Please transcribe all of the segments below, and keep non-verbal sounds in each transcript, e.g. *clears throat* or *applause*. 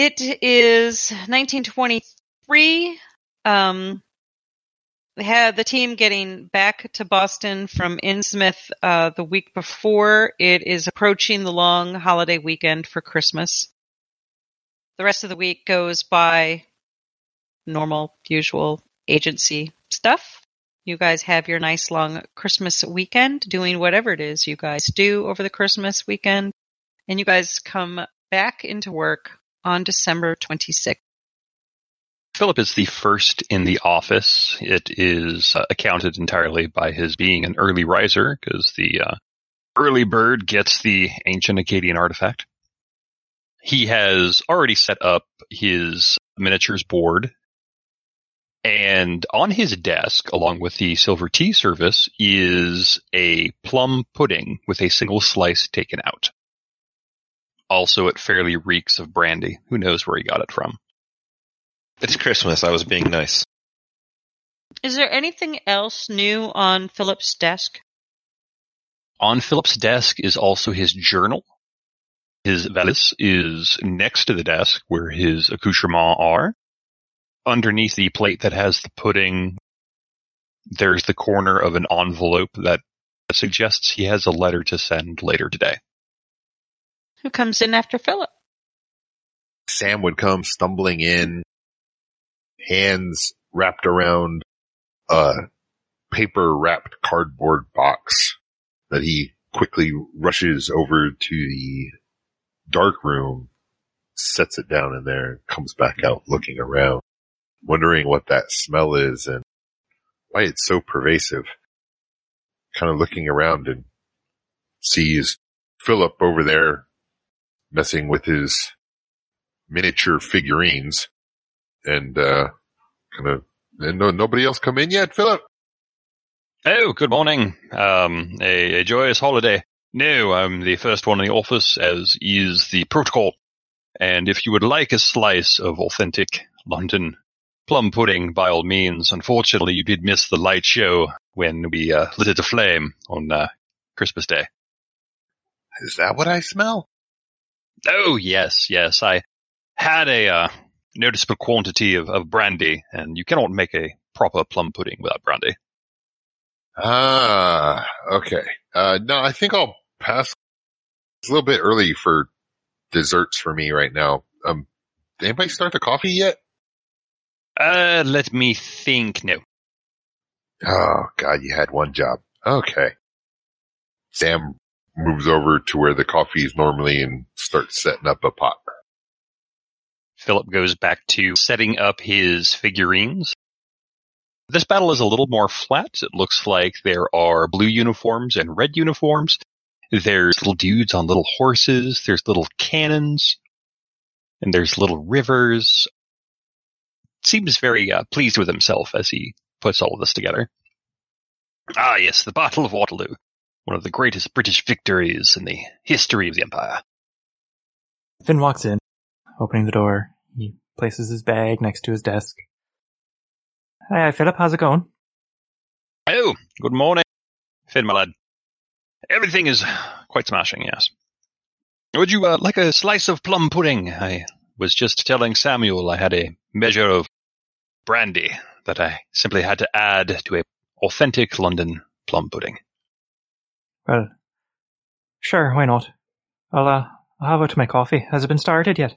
It is 1923. Um, had the team getting back to Boston from Innsmouth uh, the week before. It is approaching the long holiday weekend for Christmas. The rest of the week goes by normal, usual agency stuff. You guys have your nice long Christmas weekend doing whatever it is you guys do over the Christmas weekend. And you guys come back into work on December 26th. Philip is the first in the office. It is uh, accounted entirely by his being an early riser because the uh, early bird gets the ancient Akkadian artifact. He has already set up his miniatures board and on his desk, along with the silver tea service, is a plum pudding with a single slice taken out. Also, it fairly reeks of brandy. Who knows where he got it from? It's Christmas. I was being nice. Is there anything else new on Philip's desk? On Philip's desk is also his journal. His valise is next to the desk where his accoutrements are. Underneath the plate that has the pudding, there's the corner of an envelope that suggests he has a letter to send later today. Who comes in after Philip? Sam would come stumbling in, hands wrapped around a paper wrapped cardboard box that he quickly rushes over to the dark room, sets it down in there, comes back out looking around, wondering what that smell is and why it's so pervasive. Kind of looking around and sees Philip over there messing with his miniature figurines and, uh, kind of, and no, nobody else come in yet, Philip? Oh, good morning. Um, a, a joyous holiday. No, I'm the first one in the office, as is the protocol. And if you would like a slice of authentic London plum pudding, by all means. Unfortunately, you did miss the light show when we uh, lit it aflame on uh, Christmas Day. Is that what I smell? Oh, yes, yes. I had a uh, noticeable quantity of, of brandy, and you cannot make a proper plum pudding without brandy. Ah, okay. Uh, no, I think I'll pass. It's a little bit early for desserts for me right now. Um, did anybody start the coffee yet? Uh, let me think No. Oh God, you had one job. Okay. Sam moves over to where the coffee is normally and starts setting up a pot. Philip goes back to setting up his figurines. This battle is a little more flat. It looks like there are blue uniforms and red uniforms. There's little dudes on little horses. There's little cannons. And there's little rivers. Seems very uh, pleased with himself as he puts all of this together. Ah, yes, the Battle of Waterloo. One of the greatest British victories in the history of the Empire. Finn walks in, opening the door. He places his bag next to his desk. Hi, Philip. How's it going? Oh, good morning, Finn, my lad. Everything is quite smashing, yes. Would you uh, like a slice of plum pudding? I was just telling Samuel I had a measure of brandy that I simply had to add to a authentic London plum pudding. Well, sure, why not? I'll, uh, I'll have out my coffee. Has it been started yet?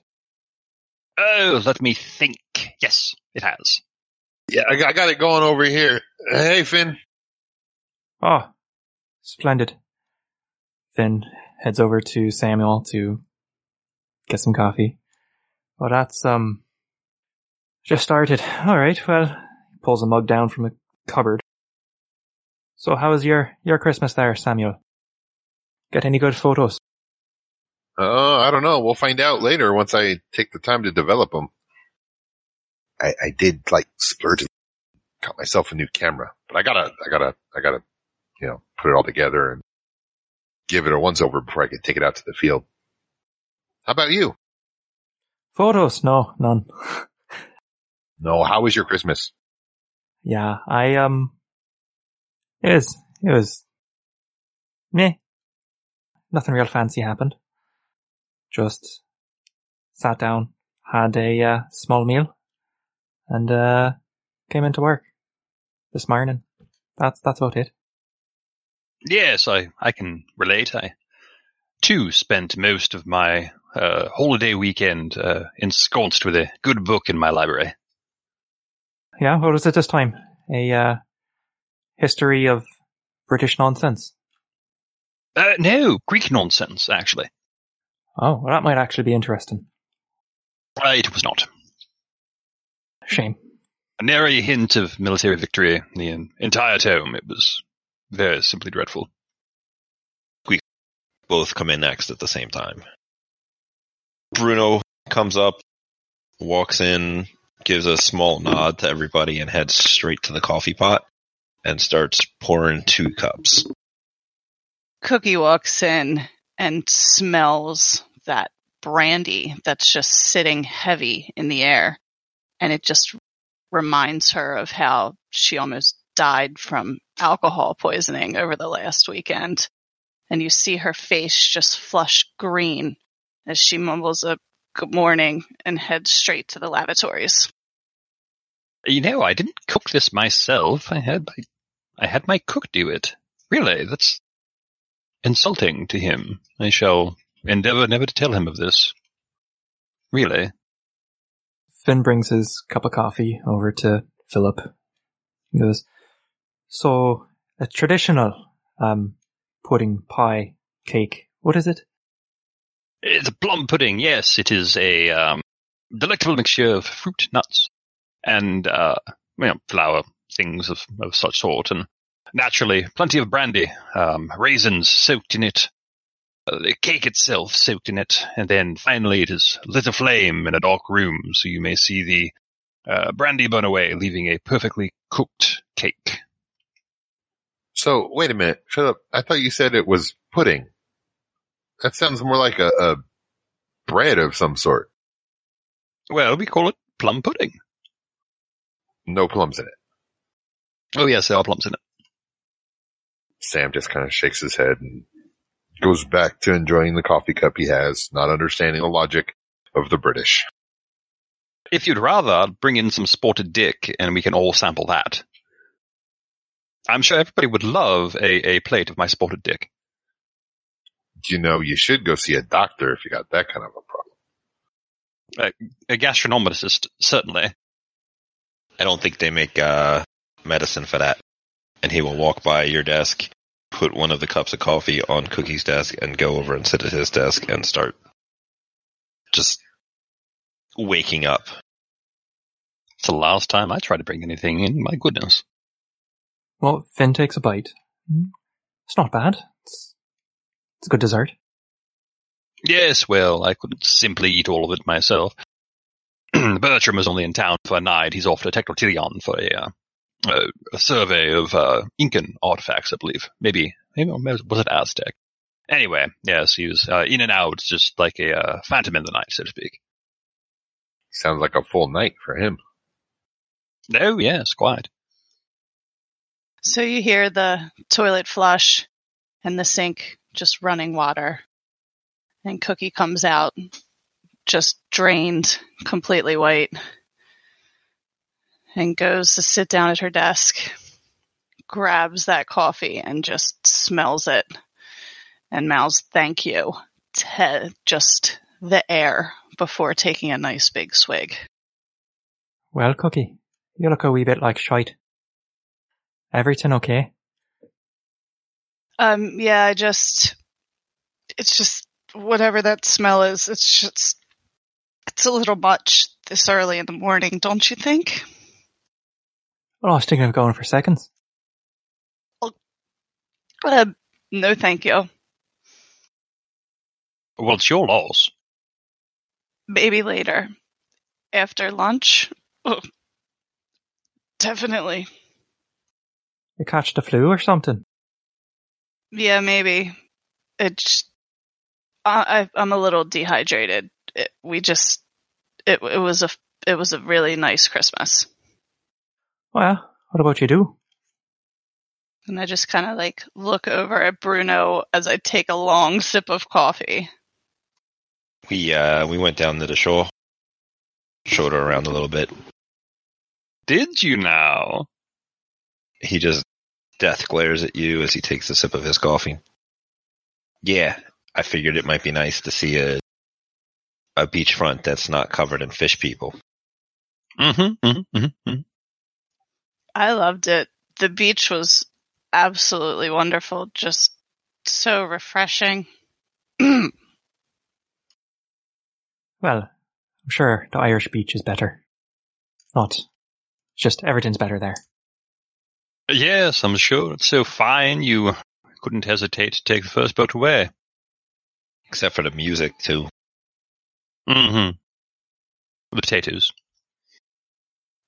Oh, let me think. Yes, it has. Yeah, I got, I got it going over here. Hey, Finn. Oh, splendid. Finn heads over to Samuel to get some coffee. Well, that's, um, just started. Alright, well, he pulls a mug down from a cupboard. So how was your, your Christmas there, Samuel? Get any good photos? Oh, I don't know. We'll find out later once I take the time to develop them. I, I did like splurge, got myself a new camera, but I gotta, I gotta, I gotta, you know, put it all together and give it a once over before I can take it out to the field. How about you? Photos? No, none. *laughs* No, how was your Christmas? Yeah, I, um, it was, it was, meh. Nothing real fancy happened. Just sat down, had a uh, small meal, and uh, came into work this morning. That's that's about it. Yes, I, I can relate. I too spent most of my uh, holiday weekend uh, ensconced with a good book in my library. Yeah, what was it this time? A uh, history of British nonsense. Uh, no, Greek nonsense, actually. Oh, well, that might actually be interesting. Uh, it was not. Shame. A nary hint of military victory in the entire tome. It was very simply dreadful. Both come in next at the same time. Bruno comes up, walks in, gives a small nod to everybody, and heads straight to the coffee pot and starts pouring two cups. Cookie walks in and smells that brandy that's just sitting heavy in the air. And it just reminds her of how she almost died from alcohol poisoning over the last weekend. And you see her face just flush green as she mumbles a good morning and heads straight to the lavatories. You know, I didn't cook this myself. I had my, I had my cook do it. Really, that's insulting to him. I shall endeavor never to tell him of this. Really. Finn brings his cup of coffee over to Philip. He goes, "So a traditional um pudding pie cake. What is it?" It's a plum pudding. Yes, it is a um, delectable mixture of fruit, nuts, and uh, you know, flour, things of, of such sort, and naturally plenty of brandy, um, raisins soaked in it, uh, the cake itself soaked in it, and then finally it is lit aflame in a dark room, so you may see the uh, brandy burn away, leaving a perfectly cooked cake. So wait a minute, Philip. I thought you said it was pudding. That sounds more like a, a bread of some sort. Well, we call it plum pudding. No plums in it. Oh yes, there are plums in it. Sam just kind of shakes his head and goes back to enjoying the coffee cup he has, not understanding the logic of the British. If you'd rather, bring in some spotted dick and we can all sample that. I'm sure everybody would love a, a plate of my spotted dick. You know, you should go see a doctor if you got that kind of a problem. A gastronomist, certainly. I don't think they make uh, medicine for that. And he will walk by your desk, put one of the cups of coffee on Cookie's desk, and go over and sit at his desk and start just waking up. It's the last time I try to bring anything in, my goodness. Well, Finn takes a bite. Mm, It's not bad. It's, it's a good dessert. Yes, well, I couldn't simply eat all of it myself. *clears throat* Bertram is only in town for a night. He's off to Tecnotilion for a, uh, uh, a survey of uh, Incan artifacts, I believe. Maybe, maybe was it Aztec? Anyway, yes, he was uh, in and out, just like a uh, phantom in the night, so to speak. Sounds like a full night for him. Oh, yes, quite. So you hear the toilet flush and the sink just running water. And Cookie comes out just drained, completely white, and goes to sit down at her desk, grabs that coffee and just smells it and mouths thank you to just the air before taking a nice big swig. Well, Cookie, you look a wee bit like shite. Everything okay? Um, yeah, I just, it's just whatever that smell is. It's just, it's a little much this early in the morning, don't you think? Well, I was thinking of going for seconds. Uh, no, thank you. Well, it's your loss. Maybe later, after lunch. Oh, definitely. You catch the flu or something? Yeah, maybe. It's, I, I, I'm a little dehydrated. It, we just, it, it was a, it was a really nice Christmas. Well, what about you do? And I just kind of like look over at Bruno as I take a long sip of coffee. We uh, we went down to the shore showed her around a little bit. Did you now? He just death glares at you as he takes a sip of his coffee. Yeah, I figured it might be nice to see a a beachfront that's not covered in fish people. Mm-hmm, mm-hmm, mm-hmm. I loved it. The beach was absolutely wonderful. Just so refreshing. *clears throat* Well, I'm sure the Irish beach is better. Not. Just everything's better there. Yes, I'm sure it's so fine you couldn't hesitate to take the first boat away. Except for the music too. Mm-hmm. The potatoes.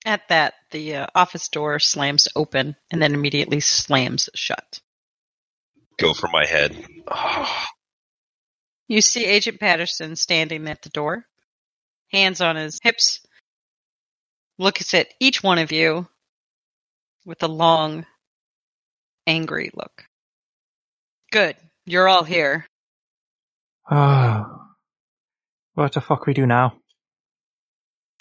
At that, the uh, office door slams open and then immediately slams shut. Go for my head. Oh, *sighs* You see Agent Patterson standing at the door, hands on his hips, looks at each one of you with a long, angry look. Good. You're all here. Oh. *sighs* What the fuck we do now?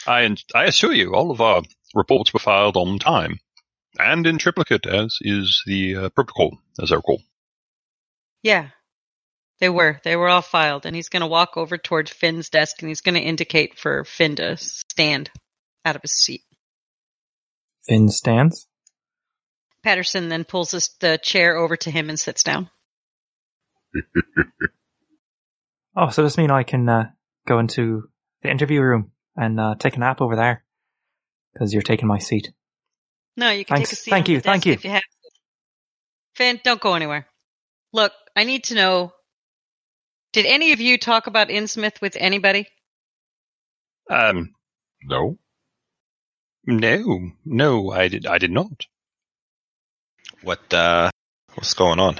I, I assure you, all of our reports were filed on time. And in triplicate, as is the uh, protocol, as I recall. Yeah. They were. They were all filed. And he's going to walk over towards Finn's desk and he's going to indicate for Finn to stand out of his seat. Finn stands. Patterson then pulls his, the chair over to him and sits down. *laughs* Oh, so does this mean I can uh, go into the interview room and uh, take a nap over there? Because you're taking my seat. No, you can Thanks. take a seat. Thank on the you, thank you. If you have to. Finn, don't go anywhere. Look, I need to know. Did any of you talk about Innsmouth with anybody? Um, No. no, no, I did, I did not. what uh what's going on?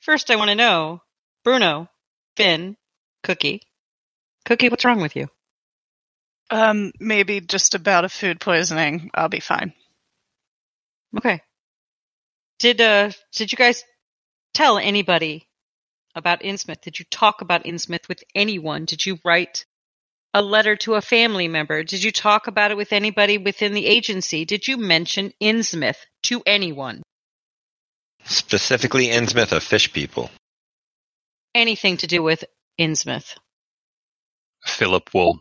First, I want to know, Bruno, Finn, Cookie. Cookie, what's wrong with you? Um, maybe just about a food poisoning. I'll be fine. Okay. Did uh did you guys tell anybody about Innsmouth? Did you talk about Innsmouth with anyone? Did you write a letter to a family member? Did you talk about it with anybody within the agency? Did you mention Innsmouth to anyone? Specifically Innsmouth of fish people. Anything to do with Innsmouth? Philip will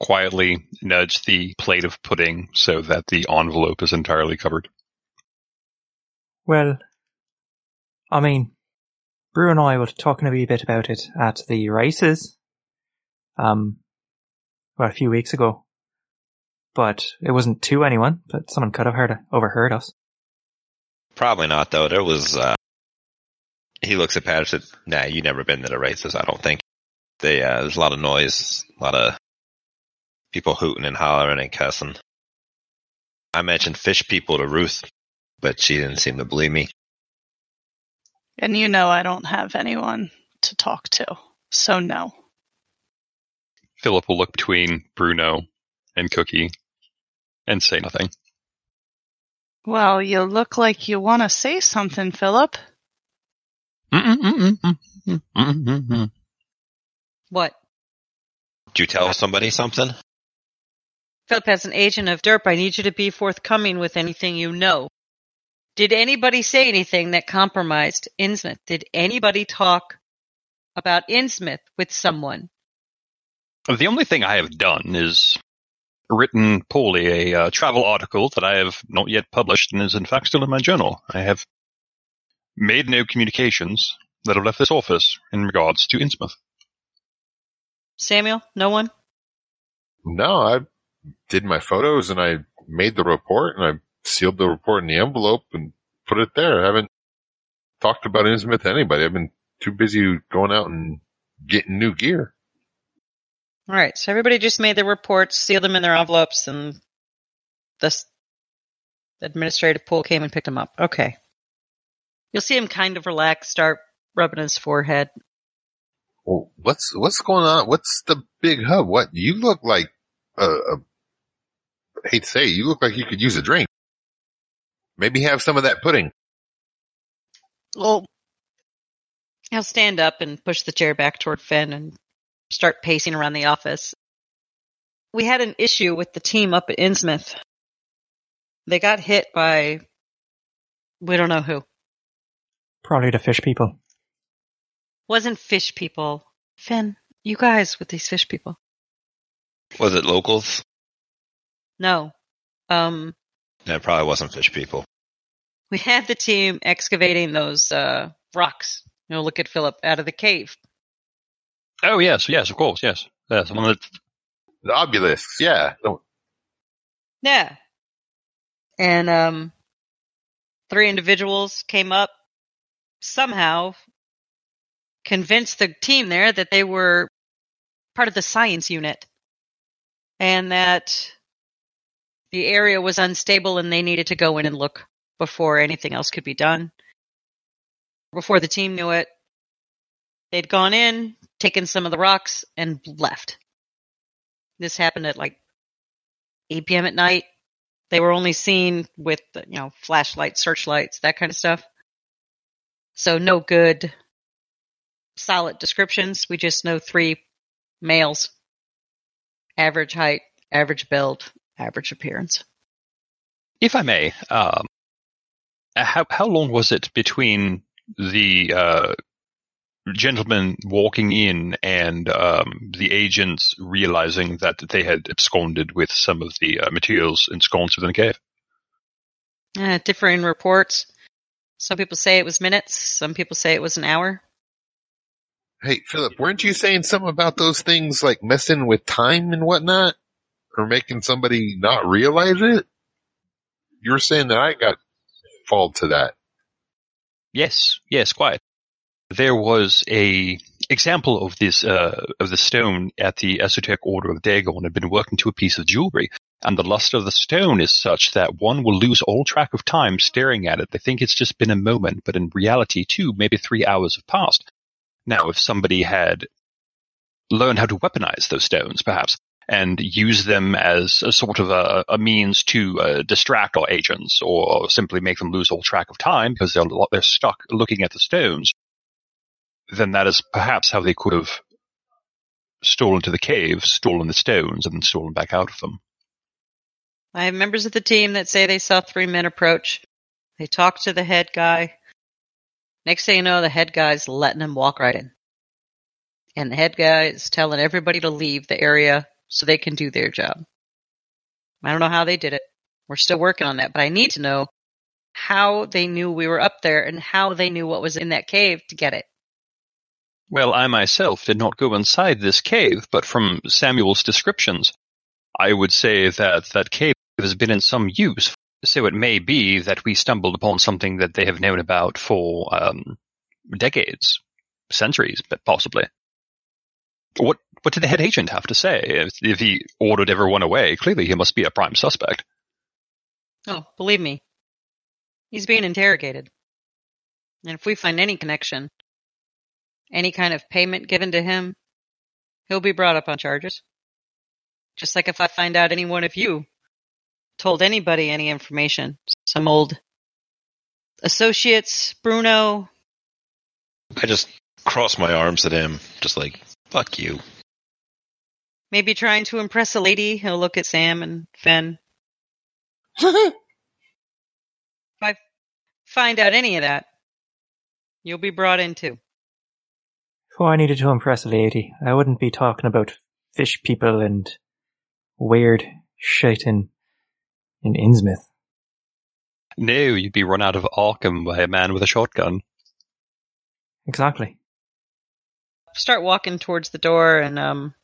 quietly nudge the plate of pudding so that the envelope is entirely covered. Well, I mean, Brew and I were talking a wee bit about it at the races, um, well, a few weeks ago. But it wasn't to anyone, but someone could have heard overheard us. Probably not though. There was uh he looks at Patterson. Nah, you never been to the races, I don't think. They uh there's a lot of noise, a lot of people hooting and hollering and cussing. I mentioned fish people to Ruth, but she didn't seem to believe me. And you know I don't have anyone to talk to. So no. Philip will look between Bruno and Cookie and say nothing. Well, you look like you want to say something, Philip. What? Did you tell somebody something? Philip, as an agent of DERP, I need you to be forthcoming with anything you know. Did anybody say anything that compromised Innsmouth? Did anybody talk about Innsmouth with someone? The only thing I have done is written poorly a uh, travel article that I have not yet published and is in fact still in my journal. I have made no communications that have left this office in regards to Innsmouth. Samuel? No one? No, I did my photos and I made the report and I sealed the report in the envelope and put it there. I haven't talked about Innsmouth to anybody. I've been too busy going out and getting new gear. All right, so everybody just made their reports, sealed them in their envelopes, and the administrative pool came and picked them up. Okay. You'll see him kind of relax, start rubbing his forehead. Well, what's what's going on? What's the big hub? What you look like? A, a I hate to say, you look like you could use a drink. Maybe have some of that pudding. Well, I'll stand up and push the chair back toward Finn and start pacing around the office. we had an issue with the team up at Innsmouth. They got hit by we don't know who. Probably the fish people. Wasn't fish people. Finn, you guys with these fish people. Was it locals? No. Um No, it probably wasn't fish people. we had the team excavating those uh rocks. You know, look at Philip out of the cave. Oh yes, yes, of course, yes. Yes, one of the The obelisks, yeah. Yeah. And um three individuals came up somehow convinced the team there that they were part of the science unit and that the area was unstable and they needed to go in and look before anything else could be done. Before the team knew it, they'd gone in, taken some of the rocks, and left. This happened at like 8 p.m. at night. They were only seen with, you know, flashlights, searchlights, that kind of stuff. So no good solid descriptions. We just know three males. Average height, average build, average appearance. If I may, um, how how long was it between the uh, gentleman walking in and um, the agents realizing that they had absconded with some of the uh, materials ensconced within the cave? Uh, differing reports. Some people say it was minutes. Some people say it was an hour. Hey, Philip, weren't you saying something about those things like messing with time and whatnot? Or making somebody not realize it? You're saying that I got fall to that. Yes, yes, quite. There was a example of this uh, of the stone at the Esoteric Order of Dagon had been worked into a piece of jewelry, and the luster of the stone is such that one will lose all track of time staring at it. They think it's just been a moment, but in reality, two, maybe three hours have passed. Now, if somebody had learned how to weaponize those stones, perhaps, and use them as a sort of a, a means to uh, distract our agents or simply make them lose all track of time because they're, they're stuck looking at the stones, then that is perhaps how they could have stolen to the cave, stolen the stones, and then stolen back out of them. I have members of the team that say they saw three men approach. They talked to the head guy. Next thing you know, the head guy's letting them walk right in. And the head guy is telling everybody to leave the area so they can do their job. I don't know how they did it. We're still working on that, but I need to know how they knew we were up there and how they knew what was in that cave to get it. Well, I myself did not go inside this cave, but from Samuel's descriptions, I would say that that cave has been in some use. So it may be that we stumbled upon something that they have known about for um, decades, centuries, but possibly. What what did the head agent have to say? If, if he ordered everyone away, clearly he must be a prime suspect. Oh, believe me, he's being interrogated. And if we find any connection, any kind of payment given to him, he'll be brought up on charges. Just like if I find out any one of you told anybody any information, some old associates, Bruno. I just cross my arms at him, just like, fuck you. Maybe trying to impress a lady, he'll look at Sam and Finn. *laughs* If I find out any of that, you'll be brought in too. If I needed to impress a lady, I wouldn't be talking about fish people and weird shit in, in Innsmouth. No, you'd be run out of Arkham by a man with a shotgun. Exactly. Start walking towards the door and um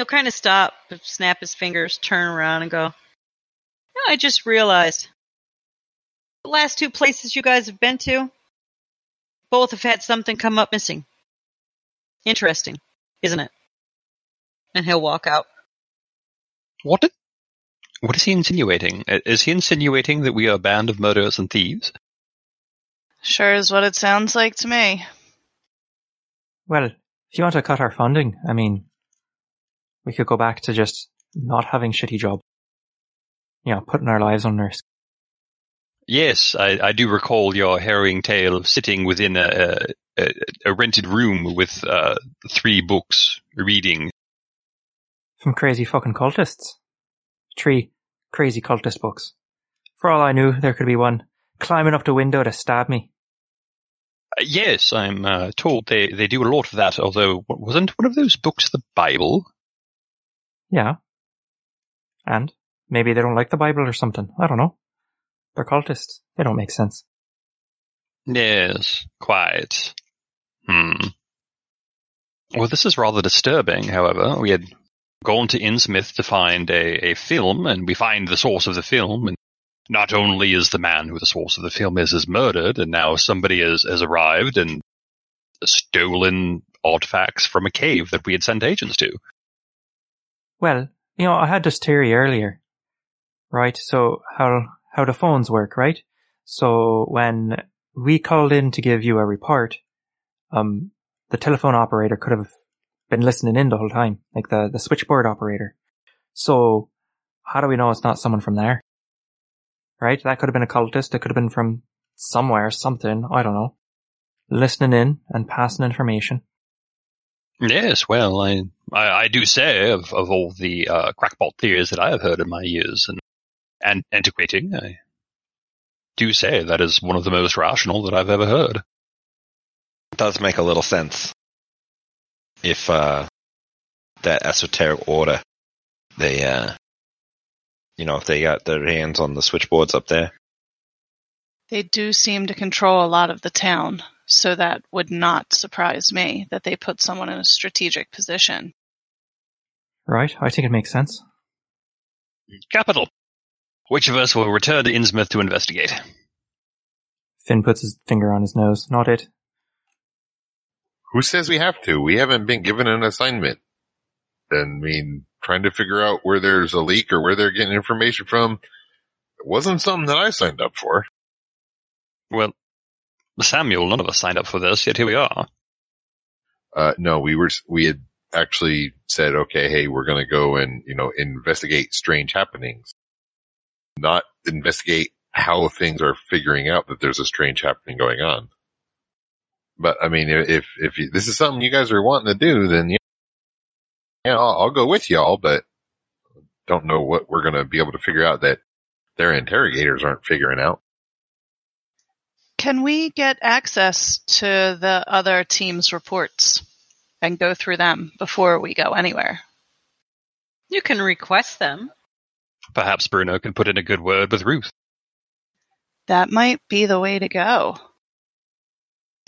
he'll kind of stop, snap his fingers, turn around and go, "No, I just realized the last two places you guys have been to both have had something come up missing. Interesting, isn't it?" And he'll walk out. What? Did, what is he insinuating? Is he insinuating that we are a band of murderers and thieves? Sure is what it sounds like to me. Well, if you want to cut our funding, I mean, we could go back to just not having shitty jobs. You know, putting our lives on risk. Yes, I, I do recall your harrowing tale of sitting within a, a, a rented room with uh, three books reading. From crazy fucking cultists. Three crazy cultist books. For all I knew, there could be one climbing up the window to stab me. Uh, yes, I'm uh, told they, they do a lot of that, although wasn't one of those books the Bible? Yeah. And maybe they don't like the Bible or something. I don't know. They're cultists. They don't make sense. Yes, quite. Hmm. Well, this is rather disturbing, however. We had gone to Innsmouth to find a, a film, and we find the source of the film, and not only is the man who the source of the film is is murdered, and now somebody has, has arrived and stolen artifacts from a cave that we had sent agents to. Well, you know, I had this theory earlier, right? So how how the phones work, right? So when we called in to give you a report, um, the telephone operator could have been listening in the whole time, like the the switchboard operator. So how do we know it's not someone from there? Right? That could have been a cultist. It could have been from somewhere, something. I don't know. Listening in and passing information. Yes, well, I, I, I do say of, of all the uh, crackpot theories that I have heard in my years and, and antiquating, I do say that is one of the most rational that I've ever heard. It does make a little sense. If uh, that esoteric order, they, uh, you know, if they got their hands on the switchboards up there. They do seem to control a lot of the town, so that would not surprise me that they put someone in a strategic position. Right? I think it makes sense. Capital. Which of us will return to Innsmouth to investigate? Finn puts his finger on his nose. Not it. Who says we have to? We haven't been given an assignment. I mean, trying to figure out where there's a leak or where they're getting information from it wasn't something that I signed up for. Well, Samuel, none of us signed up for this, yet here we are. Uh, no, we were, we had actually said, okay, hey, we're going to go and, you know, investigate strange happenings, not investigate how things are figuring out that there's a strange happening going on. But I mean, if, if you, this is something you guys are wanting to do, then yeah, yeah I'll, I'll go with y'all, but don't know what we're going to be able to figure out that their interrogators aren't figuring out. Can we get access to the other team's reports and go through them before we go anywhere? You can request them. Perhaps Bruno can put in a good word with Ruth. That might be the way to go.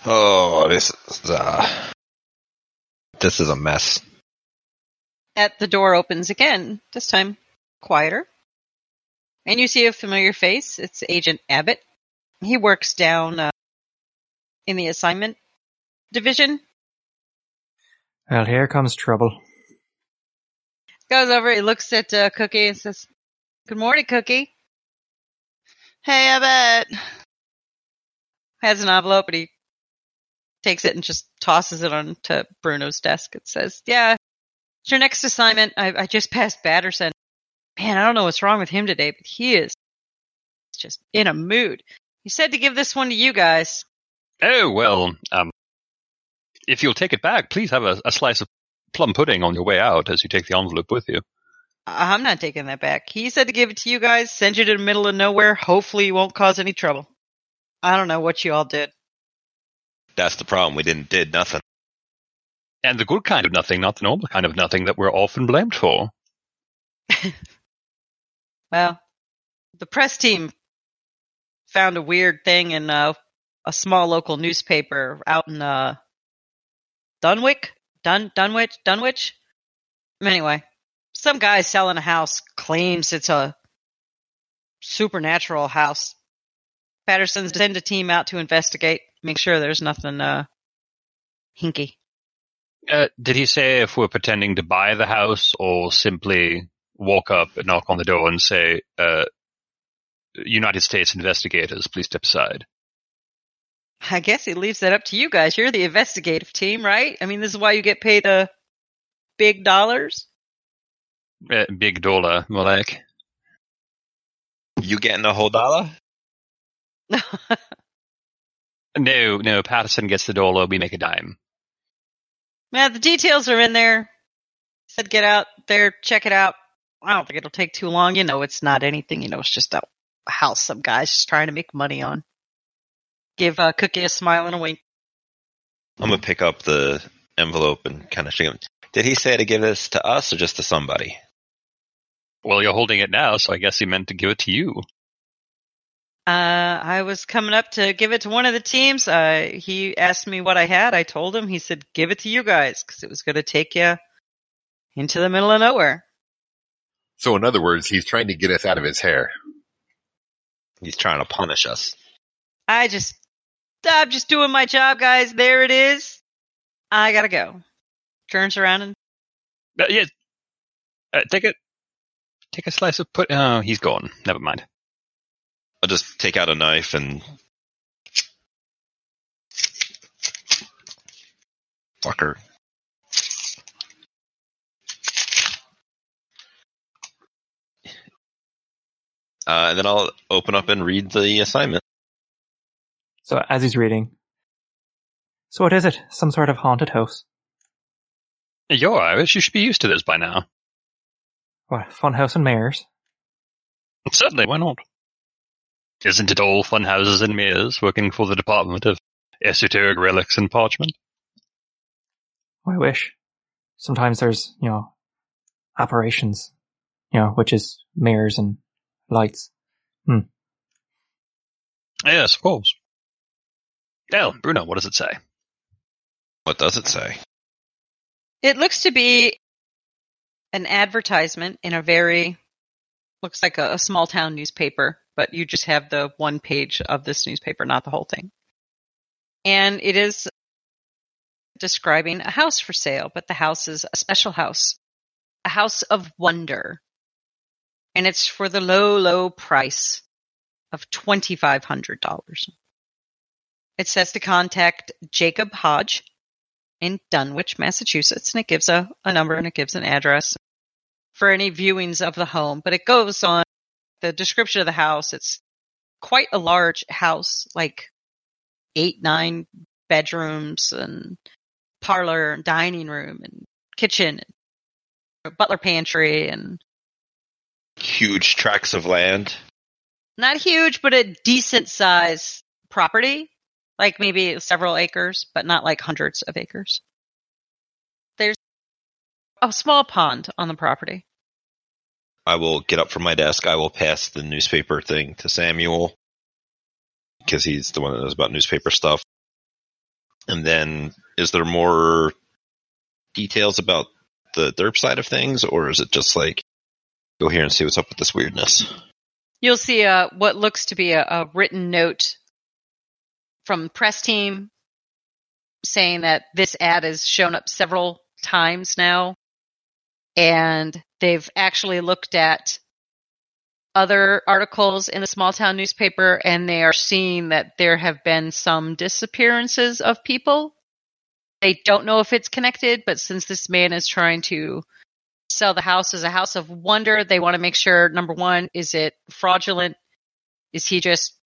Oh, this is, uh, this is a mess. At the door opens again, this time quieter. And you see a familiar face. It's Agent Abbott. He works down uh, in the assignment division. Well, here comes trouble. Goes over, he looks at uh, Cookie and says, Good morning, Cookie. Hey, Abbott. Has an envelope, and he takes it and just tosses it onto Bruno's desk. It says, Yeah, it's your next assignment. I, I just passed Patterson. Man, I don't know what's wrong with him today, but he is just in a mood. He said to give this one to you guys. Oh, well, um, if you'll take it back, please have a, a slice of plum pudding on your way out as you take the envelope with you. I'm not taking that back. He said to give it to you guys, send you to the middle of nowhere. Hopefully, you won't cause any trouble. I don't know what you all did. That's the problem. We didn't did nothing. And the good kind of nothing, not the normal kind of nothing that we're often blamed for. *laughs* well, the press team found a weird thing in uh, a small local newspaper out in uh, Dunwich, Dun Dunwich, Dunwich. Anyway, some guy selling a house claims it's a supernatural house. Patterson's send a team out to investigate, make sure there's nothing uh, hinky. Uh, did he say if we're pretending to buy the house or simply walk up and knock on the door and say, uh, United States investigators, please step aside? I guess he leaves that up to you guys. You're the investigative team, right? I mean, this is why you get paid the big dollars. Uh, big dollar, more like. You getting a whole dollar? *laughs* No, no, Patterson gets the dollar, we make a dime. Yeah, the details are in there. said get out there, check it out. I don't think it'll take too long. You know, it's not anything. You know, it's just a house some guys just trying to make money on. Give uh, Cookie a smile and a wink. I'm gonna pick up the envelope and kind of shake him. Did he say to give this to us or just to somebody? Well, you're holding it now, so I guess he meant to give it to you. Uh, I was coming up to give it to one of the teams. Uh, he asked me what I had. I told him. He said, "Give it to you guys," because it was going to take you into the middle of nowhere. So in other words, he's trying to get us out of his hair. He's trying to punish us. I just, I'm just doing my job, guys. There it is. I gotta go. Turns around and Uh, yeah. Uh, take it. Take a slice of put. Oh, he's gone. Never mind. I'll just take out a knife and fucker. Uh, and then I'll open up and read the assignment. So as he's reading, so what is it? Some sort of haunted house? You're Irish. You should be used to this by now. What fun house and mares? Certainly, why not? Isn't it all fun houses and mirrors working for the Department of Esoteric Relics and Parchment? I wish. Sometimes there's you know operations, you know, which is mirrors and lights. Hmm. Yes, of course. Well, Bruno, what does it say? What does it say? it looks to be an advertisement in a very looks like a, a small town newspaper, but you just have the one page of this newspaper, not the whole thing. And it is describing a house for sale, but the house is a special house, a house of wonder. And it's for the low, low price of $2,500. It says to contact Jacob Hodge in Dunwich, Massachusetts, and it gives a, a number and it gives an address for any viewings of the home. But it goes on the description of the house. It's quite a large house, like eight, nine bedrooms and parlor and dining room and kitchen and butler pantry and Huge tracts of land. not huge, but a decent size property, like maybe several acres, but not like hundreds of acres. There's a small pond on the property. I will get up from my desk. I will pass the newspaper thing to Samuel because he's the one that knows about newspaper stuff. And then, is there more details about the derp side of things, or is it just like go here and see what's up with this weirdness? You'll see a, what looks to be a, a written note from the press team saying that this ad has shown up several times now. And they've actually looked at other articles in the small town newspaper and they are seeing that there have been some disappearances of people. They don't know if it's connected, but since this man is trying to sell the house as a house of wonder, they want to make sure number one, is it fraudulent? Is he just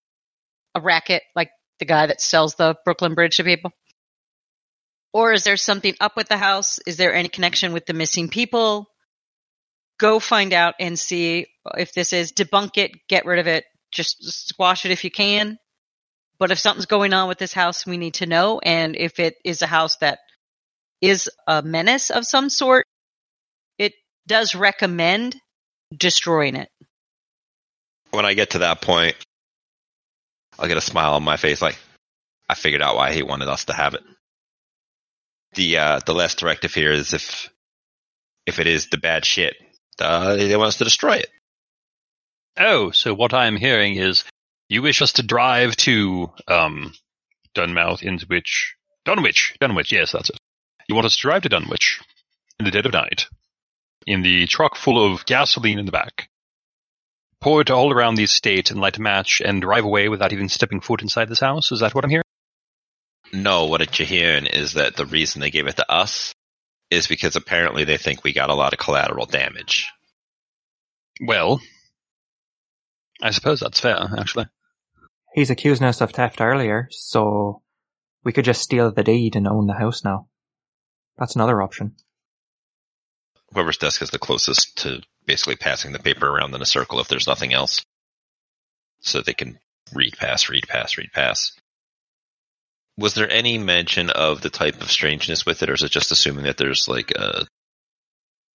a racket like the guy that sells the Brooklyn Bridge to people? Or is there something up with the house? Is there any connection with the missing people? Go find out and see if this is debunk it, get rid of it, just squash it if you can. But if something's going on with this house, we need to know. And if it is a house that is a menace of some sort, does recommend destroying it. When I get to that point, I'll get a smile on my face, like I figured out why he wanted us to have it. The uh, the last directive here is if if it is the bad shit, uh, they want us to destroy it. Oh, so what I'm hearing is you wish us to drive to um, Dunmouth, Innswich, Dunwich, Dunwich. Yes, that's it. You want us to drive to Dunwich in the dead of night in the truck full of gasoline in the back, pour it all around the estate and light a match and drive away without even stepping foot inside this house. Is that what I'm hearing? No, what you're hearing is that the reason they gave it to us is because apparently they think we got a lot of collateral damage. Well, I suppose that's fair, actually. He's accusing us of theft earlier, so we could just steal the deed and own the house now. That's another option. Whoever's desk is the closest to basically passing the paper around in a circle if there's nothing else. So they can read pass, read pass, read pass. Was there any mention of the type of strangeness with it, or is it just assuming that there's like uh,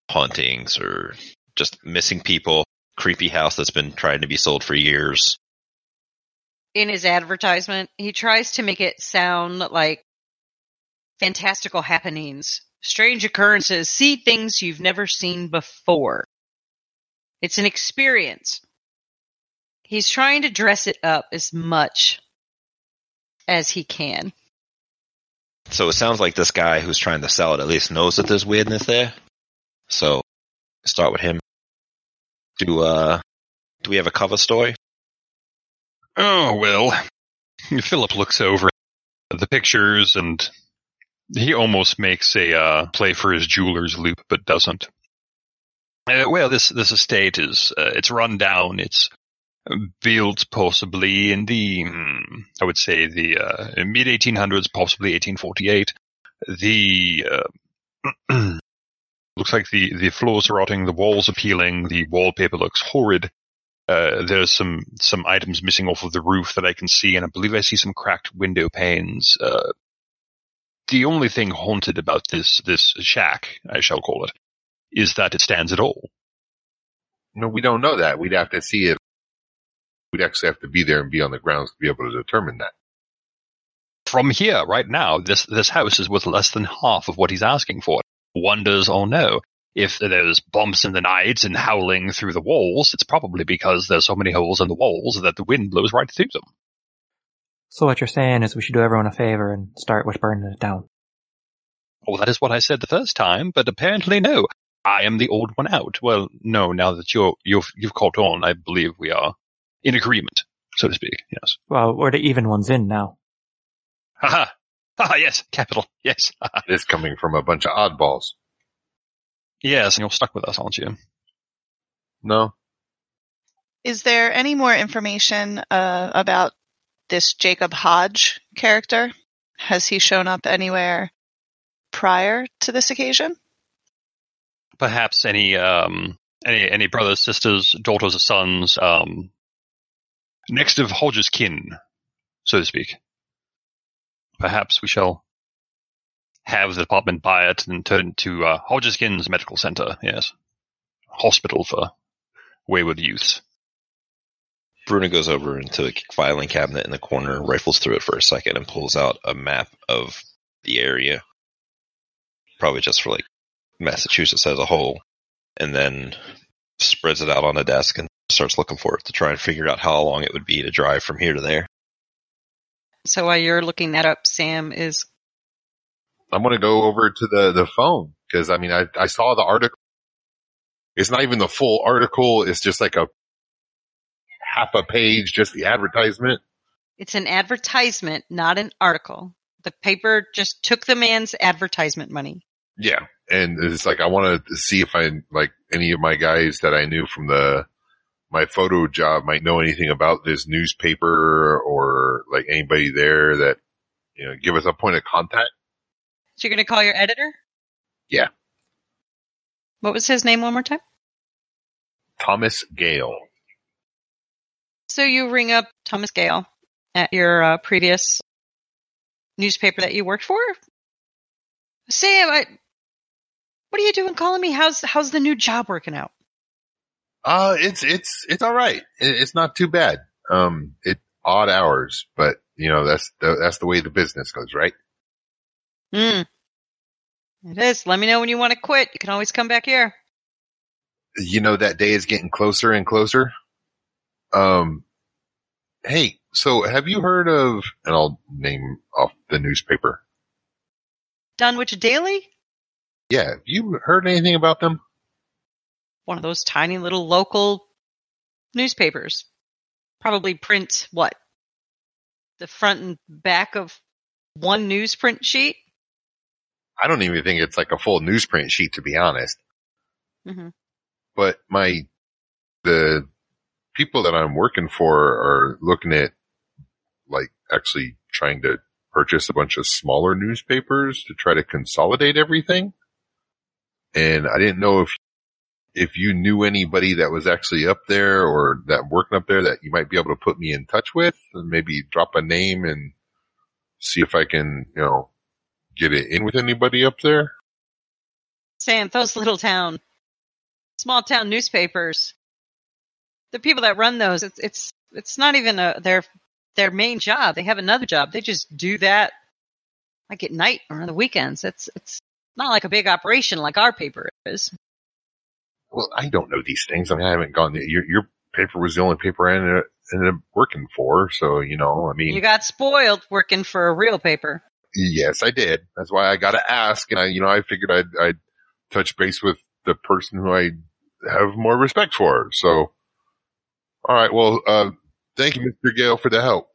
hauntings or just missing people, creepy house that's been trying to be sold for years? In his advertisement, he tries to make it sound like fantastical happenings, strange occurrences, see things you've never seen before. It's an experience. He's trying to dress it up as much as he can. So it sounds like this guy who's trying to sell it at least knows that there's weirdness there. So start with him. Do uh do we have a cover story? Oh, well. *laughs* Philip looks over the pictures and he almost makes a uh, play for his jeweler's loupe, but doesn't. Uh, well, this this estate is uh, it's run down. It's built possibly in the hmm, I would say the uh, mid 1800s, possibly 1848. The uh, *clears throat* looks like the the floors are rotting, the walls are peeling, the wallpaper looks horrid. Uh, there's some some items missing off of the roof that I can see, and I believe I see some cracked window panes. The only thing haunted about this this shack, I shall call it, is that it stands at all. No, we don't know that. We'd have to see it. We'd actually have to be there and be on the grounds to be able to determine that. From here, right now, this this house is worth less than half of what he's asking for. Wonders or no, if there's bumps in the night and howling through the walls, it's probably because there's so many holes in the walls that the wind blows right through them. So what you're saying is we should do everyone a favor and start with burning it down. Oh, that is what I said the first time, but apparently no. I am the old one out. Well, no, now that you're, you've, you've caught on, I believe we are in agreement, so to speak, yes. Well, we're the even ones in now. Haha. Ah, yes, capital, yes. haha. It's coming from a bunch of oddballs. yes, and you're stuck with us, aren't you? No, Is there any more information uh, about this Jacob Hodge character? Has he shown up anywhere prior to this occasion? Perhaps any, um, any, any brothers, sisters, daughters, or sons, um, next of Hodge's kin, so to speak. Perhaps we shall have the department buy it and turn it to uh, Hodge's kin's medical center. Yes, hospital for wayward youths. Bruno goes over into a filing cabinet in the corner, rifles through it for a second, and pulls out a map of the area. Probably just for like Massachusetts as a whole. And then spreads it out on a desk and starts looking for it to try and figure out how long it would be to drive from here to there. So while you're looking that up, Sam is I'm going to go over to the, the phone because I mean, I, I saw the article. It's not even the full article. It's just like a half a page, just the advertisement. it's an advertisement, not an article. The paper just took the man's advertisement money. Yeah. And it's like, I want to see if I, like any of my guys that I knew from the, my photo job might know anything about this newspaper or like anybody there that, you know, give us a point of contact. So you're going to call your editor? Yeah. What was his name one more time? Thomas Gale. So you ring up Thomas Gale at your uh, previous newspaper that you worked for. Sam, I, what are you doing calling me? How's how's the new job working out? Uh, it's, it's, it's all right. It, it's not too bad. Um, it odd hours, but you know, that's the, that's the way the business goes, right? Hmm. It is. Let me know when you want to quit. You can always come back here. You know, that day is getting closer and closer. Um, hey, so have you heard of, and I'll name off the newspaper. Dunwich Daily, Yeah. Have you heard anything about them? one of those tiny little local newspapers. Probably print what? The front and back of one newsprint sheet. I don't even think it's like a full newsprint sheet, to be honest. Mm-hmm. But my, the people that I'm working for are looking at like actually trying to purchase a bunch of smaller newspapers to try to consolidate everything. and I didn't know if if you knew anybody that was actually up there or that working up there that you might be able to put me in touch with, and maybe drop a name and see if I can, you know, get it in with anybody up there. Sam, those little town, small town newspapers, the people that run those, it's it's it's not even a, their their main job. They have another job. They just do that like at night or on the weekends. It's it's not like a big operation like our paper is. Well, I don't know these things. I mean, I haven't gone. Your your paper was the only paper I ended, ended up working for, so you know, I mean, You got spoiled working for a real paper. Yes, I did. That's why I got to ask, and I, you know, I figured I'd, I'd touch base with the person who I have more respect for. So, all right. Well, uh, thank you, Mr. Gale, for the help.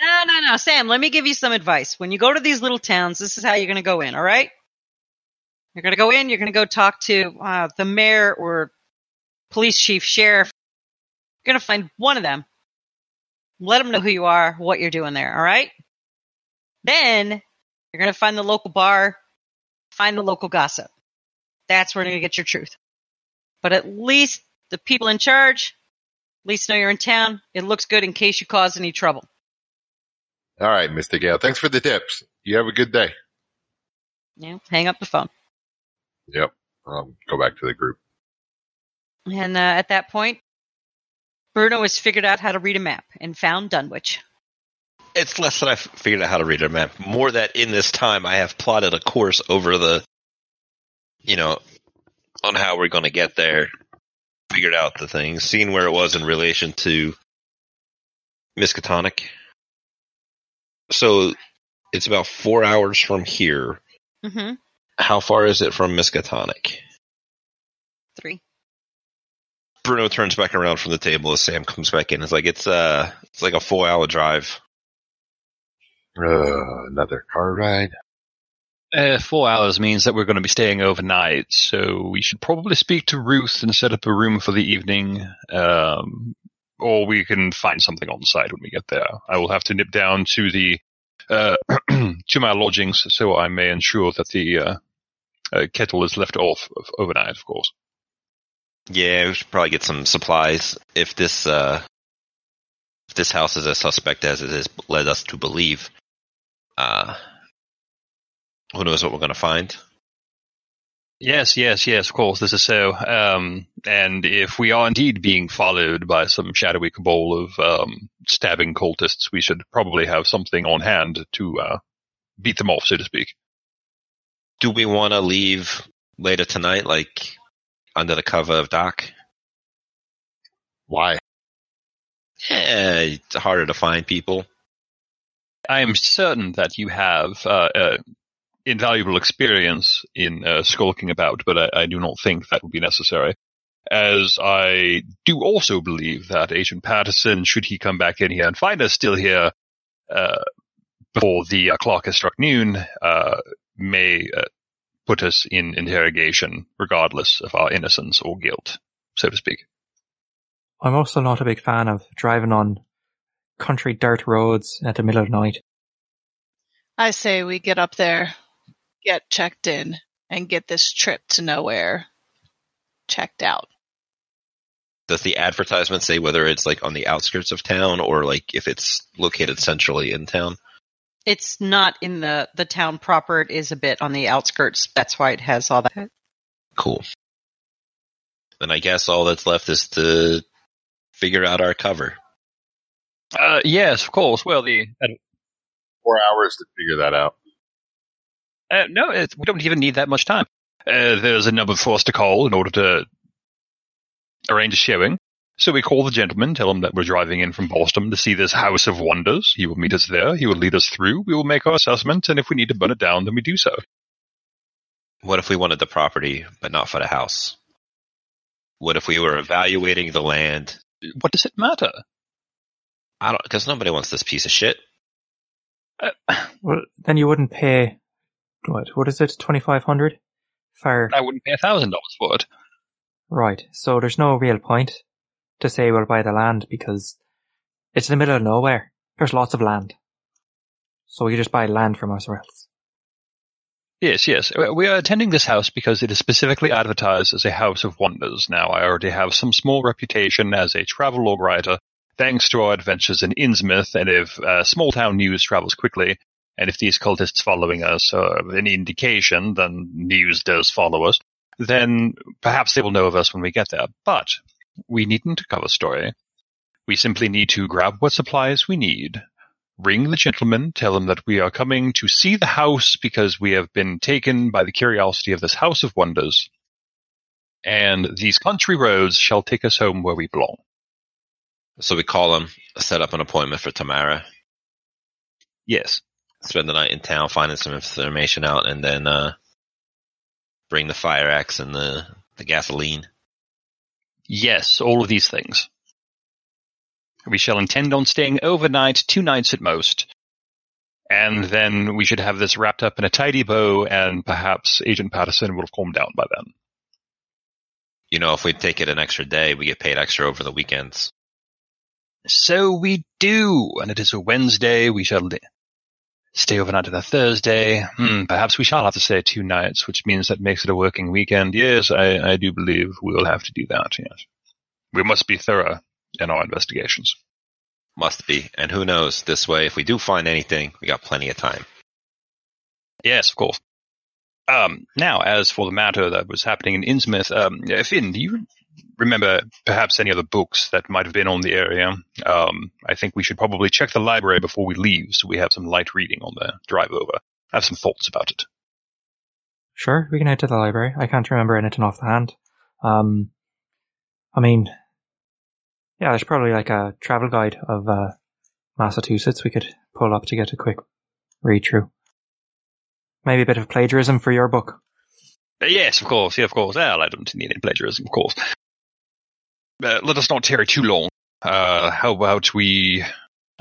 No, no, no, Sam. Let me give you some advice. When you go to these little towns, this is how you're going to go in. All right. You're going to go in. You're going to go talk to uh, the mayor or police chief, sheriff. You're going to find one of them. Let them know who you are, what you're doing there. All right. Then you're going to find the local bar, find the local gossip. That's where you're going to get your truth. But at least the people in charge, at least know you're in town. It looks good in case you cause any trouble. All right, Mr. Gale. Thanks for the tips. You have a good day. You know, hang up the phone. Yep. Um, go back to the group. And uh, at that point, Bruno has figured out how to read a map and found Dunwich. It's less that I've figured out how to read a map. More that in this time I have plotted a course over the, you know, on how we're going to get there. Figured out the things, seen where it was in relation to Miskatonic. So it's about four hours from here. Mm-hmm. How far is it from Miskatonic? Three. Bruno turns back around from the table as Sam comes back in. It's like it's uh it's like a four hour drive. Uh, another car ride. Uh, four hours means that we're going to be staying overnight, so we should probably speak to Ruth and set up a room for the evening. Um, or we can find something on site when we get there. I will have to nip down to the uh, *clears throat* to my lodgings so I may ensure that the uh, uh, kettle is left off of overnight, of course. Yeah, we should probably get some supplies if this uh if this house is as suspect as it has led us to believe. Who knows what we're gonna find? Yes, yes, yes, of course, this is so. Um, and if we are indeed being followed by some shadowy cabal of um, stabbing cultists, we should probably have something on hand to uh, beat them off, so to speak. Do we wanna leave later tonight, like under the cover of dark? Why? Yeah, it's harder to find people. I am certain that you have uh, uh, invaluable experience in uh, skulking about, but I, I do not think that would be necessary. As I do also believe that Agent Patterson, should he come back in here and find us still here uh, before the uh, clock has struck noon, uh, may uh, put us in interrogation, regardless of our innocence or guilt, so to speak. I'm also not a big fan of driving on country dirt roads at the middle of the night. I say we get up there, get checked in, and get this trip to nowhere checked out. Does the advertisement say whether it's like on the outskirts of town or like if it's located centrally in town? It's not in the the town proper. It is a bit on the outskirts. That's why it has all that. Cool. Then I guess all that's left is to figure out our cover. Uh, yes, of course. Well, the Four hours to figure that out. Uh, no, it, we don't even need that much time. Uh, there's a number for us to call in order to arrange a showing. So we call the gentleman, tell him that we're driving in from Boston to see this House of Wonders. He will meet us there. He will lead us through. We will make our assessment, and if we need to burn it down, then we do so. What if we wanted the property but not for the house? What if we were evaluating the land? What does it matter? I don't because nobody wants this piece of shit. Uh, Well, then you wouldn't pay, what, what is it, 2500 for, I wouldn't pay a thousand dollars for it. right, so there's no real point to say we'll buy the land because it's in the middle of nowhere. There's lots of land. So we just buy land from us or else. Yes, yes. We are attending this house because it is specifically advertised as a house of wonders. Now, I already have some small reputation as a travelogue writer, thanks to our adventures in Innsmouth, and if uh, small town news travels quickly, and if these cultists following us are any indication, then news does follow us, then perhaps they will know of us when we get there. But we needn't cover story. We simply need to grab what supplies we need, ring the gentleman, tell him that we are coming to see the house because we have been taken by the curiosity of this house of wonders. And these country roads shall take us home where we belong. So we call him, set up an appointment for tomorrow, Yes. Spend the night in town finding some information out, and then uh, bring the fire axe and the, the gasoline. Yes, all of these things. We shall intend on staying overnight, two nights at most. And then we should have this wrapped up in a tidy bow, and perhaps Agent Patterson will have calmed down by then. You know, if we take it an extra day, we get paid extra over the weekends. So we do, and it is a Wednesday. We shall stay overnight on a Thursday. Hmm, perhaps we shall have to stay two nights, which means that makes it a working weekend. Yes, I, I do believe we will have to do that. Yes, we must be thorough in our investigations. Must be. And who knows, this way, if we do find anything, we got plenty of time. Yes, of course. Um, now, as for the matter that was happening in Innsmouth, um, Finn, do you remember perhaps any other books that might have been on the area? Um, I think we should probably check the library before we leave so we have some light reading on the drive over. I have some thoughts about it. Sure, we can head to the library. I can't remember anything off the hand. Um, I mean, yeah, there's probably like a travel guide of uh, Massachusetts we could pull up to get a quick read through. Maybe a bit of plagiarism for your book. Yes, of course. Yeah, of course. Well, I don't need any plagiarism, of course. Uh, let us not tarry too long. Uh, how about we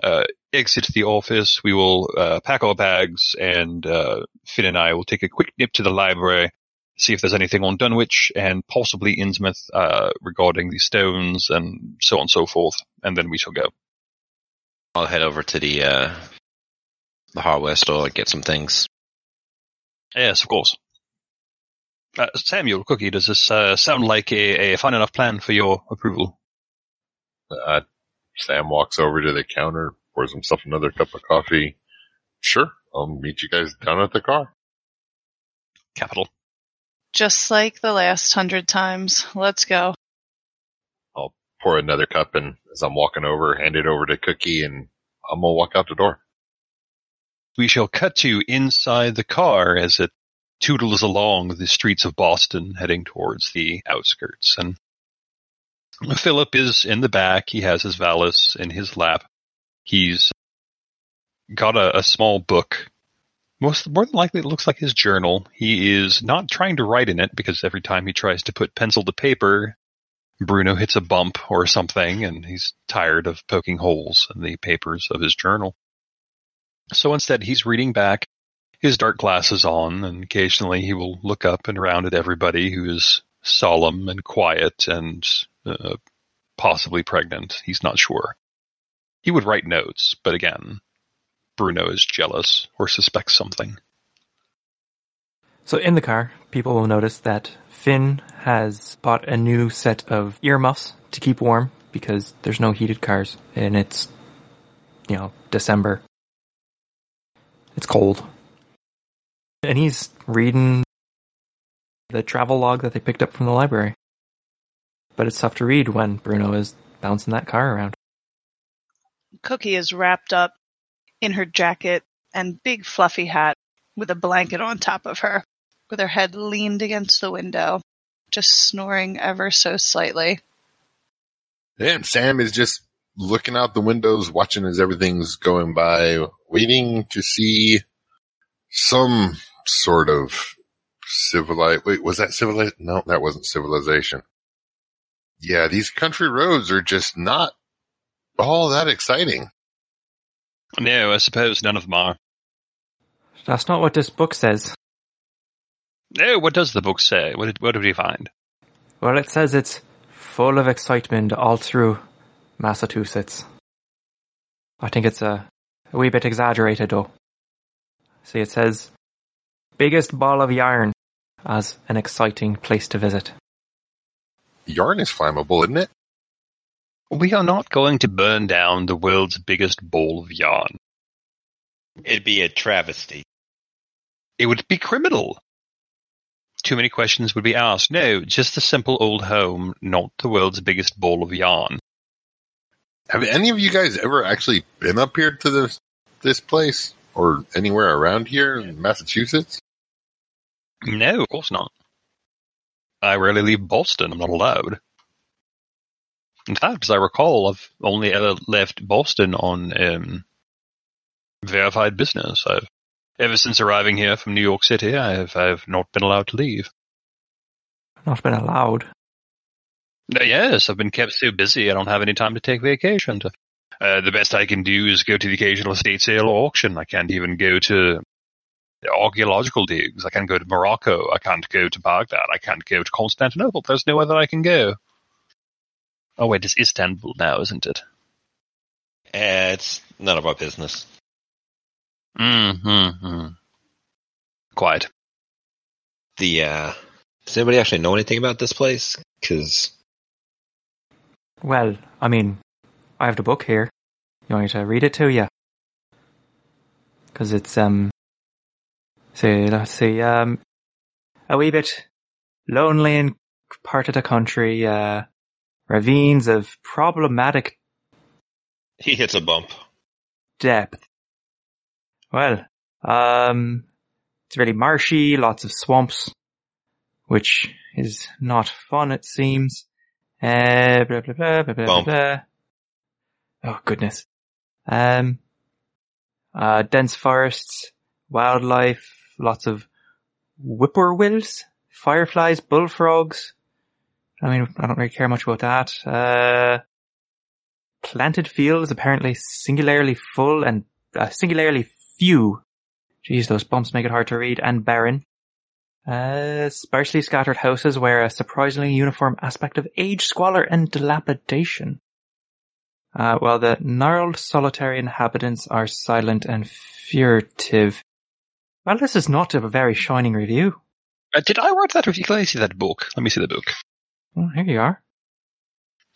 uh, exit the office? We will uh, pack our bags, and uh, Finn and I will take a quick nip to the library, see if there's anything on Dunwich and possibly Innsmouth uh, regarding the stones and so on and so forth, and then we shall go. I'll head over to the uh, the hardware store and get some things. Yes, of course. Uh, Samuel, Cookie, does this uh, sound like a, a fine enough plan for your approval? Uh, Sam walks over to the counter, pours himself another cup of coffee. Sure, I'll meet you guys down at the car. Capital. Just like the last hundred times. Let's go. I'll pour another cup, and as I'm walking over, hand it over to Cookie, and I'm gonna walk out the door. we shall cut to inside the car as it toodles along the streets of Boston heading towards the outskirts. And Philip is in the back. He has his valise in his lap. He's got a, a small book. Most more than likely, it looks like his journal. He is not trying to write in it because every time he tries to put pencil to paper, Bruno hits a bump or something, and he's tired of poking holes in the papers of his journal. So instead, he's reading back, his dark glasses on, and occasionally he will look up and around at everybody who is solemn and quiet and uh, possibly pregnant. He's not sure. He would write notes, but again, Bruno is jealous or suspects something. So in the car, people will notice that Finn has bought a new set of earmuffs to keep warm because there's no heated cars and it's, you know, December. It's cold. And he's reading the travel log that they picked up from the library. But it's tough to read when Bruno is bouncing that car around. Cookie is wrapped up in her jacket and big fluffy hat with a blanket on top of her, with her head leaned against the window, just snoring ever so slightly. And Sam is just looking out the windows, watching as everything's going by, waiting to see some sort of civilized. Wait, was that civilized? No, that wasn't civilization. Yeah, these country roads are just not all that exciting. No, I suppose none of them are. That's not what this book says. No, what does the book say? What did, what did we find? Well, it says it's full of excitement all through Massachusetts. I think it's a, a wee bit exaggerated though. See, it says biggest ball of yarn as an exciting place to visit. Yarn is flammable, isn't it? We are not going to burn down the world's biggest ball of yarn. It'd be a travesty. It would be criminal. Too many questions would be asked. No, just a simple old home, not the world's biggest ball of yarn. Have any of you guys ever actually been up here to this this place or anywhere around here in Massachusetts? No, of course not. I rarely leave Boston. I'm not allowed. In fact, as I recall, I've only ever left Boston on um, verified business. I've ever since arriving here from New York City, I have I've not been allowed to leave. Not been allowed. Uh, Yes, I've been kept so busy I don't have any time to take vacation. To, uh, the best I can do is go to the occasional estate sale or auction. I can't even go to archaeological digs. I can't go to Morocco. I can't go to Baghdad. I can't go to Constantinople. There's nowhere that I can go. Oh wait, it's Istanbul now, isn't it? Eh, it's none of our business. Mm-hmm. Quite. The uh, does anybody actually know anything about this place? Because Well, I mean, I have the book here. You want me to read it to you? Because it's, um, see, let's see, um, a wee bit lonely in part of the country, uh, ravines of problematic he hits a bump. depth. Well, um, it's really marshy, lots of swamps, which is not fun, it seems. Uh, blah, blah, blah, blah, blah, Bump. blah. Oh, goodness. Um, uh, dense forests, wildlife, lots of whippoorwills, fireflies, bullfrogs. I mean, I don't really care much about that. Uh, planted fields apparently singularly full and uh, singularly few. Jeez, those bumps make it hard to read. And barren. Uh, sparsely scattered houses wear a surprisingly uniform aspect of age, squalor, and dilapidation. Uh, while the gnarled solitary inhabitants are silent and furtive. Well, this is not a very shining review. Uh, did I write that review? Can I see that book? Let me see the book. Well, here you are.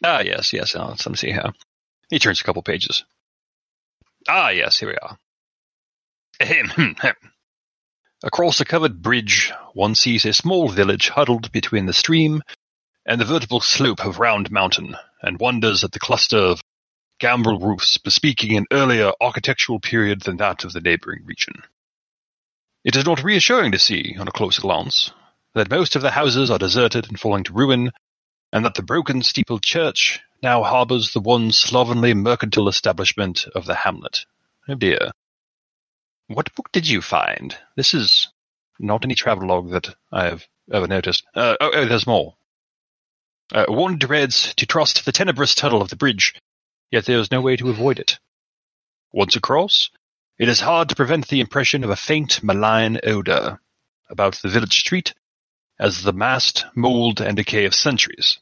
Ah, yes, yes. Uh, let me see here. He turns a couple pages. Ah, yes, here we are. Ahem, ahem. Across a covered bridge, one sees a small village huddled between the stream and the vertical slope of Round Mountain, and wonders at the cluster of gambrel roofs bespeaking an earlier architectural period than that of the neighboring region. It is not reassuring to see, on a closer glance, that most of the houses are deserted and falling to ruin, and that the broken steepled church now harbors the one slovenly mercantile establishment of the hamlet. Oh dear. What book did you find? This is not any travelogue that I have ever noticed. Uh, oh, oh, there's more. Uh, one dreads to trust the tenebrous tunnel of the bridge, yet there is no way to avoid it. Once across, it is hard to prevent the impression of a faint malign odor about the village street as the massed, mold, and decay of centuries.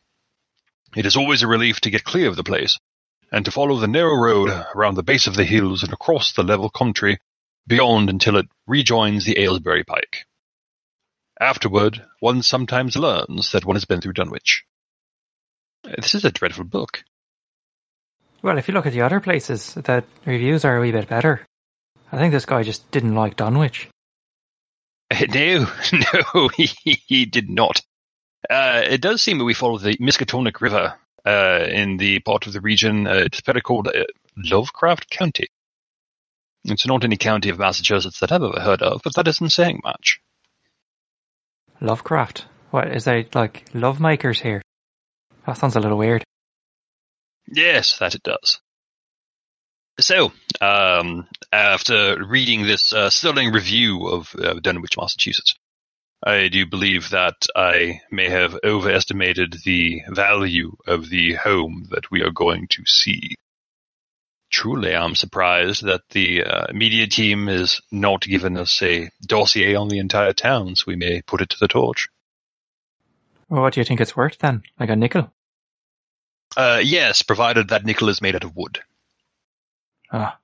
It is always a relief to get clear of the place, and to follow the narrow road around the base of the hills and across the level country beyond until it rejoins the Aylesbury Pike. Afterward, one sometimes learns that one has been through Dunwich. This is a dreadful book. Well, if you look at the other places, the reviews are a wee bit better. I think this guy just didn't like Dunwich. *laughs* No, *laughs* no, he, he did not. Uh, it does seem that we follow the Miskatonic River uh, in the part of the region. Uh, it's better called uh, Lovecraft County. It's not any county of Massachusetts that I've ever heard of, but that isn't saying much. Lovecraft. What, is there like love makers here? That sounds a little weird. Yes, that it does. So, um, after reading this uh, sterling review of uh, Dunwich, Massachusetts, I do believe that I may have overestimated the value of the home that we are going to see. Truly, I'm surprised that the uh, media team has not given us a dossier on the entire town, so we may put it to the torch. Well, what do you think it's worth then? Like a nickel? Uh, yes, provided that nickel is made out of wood. Ah,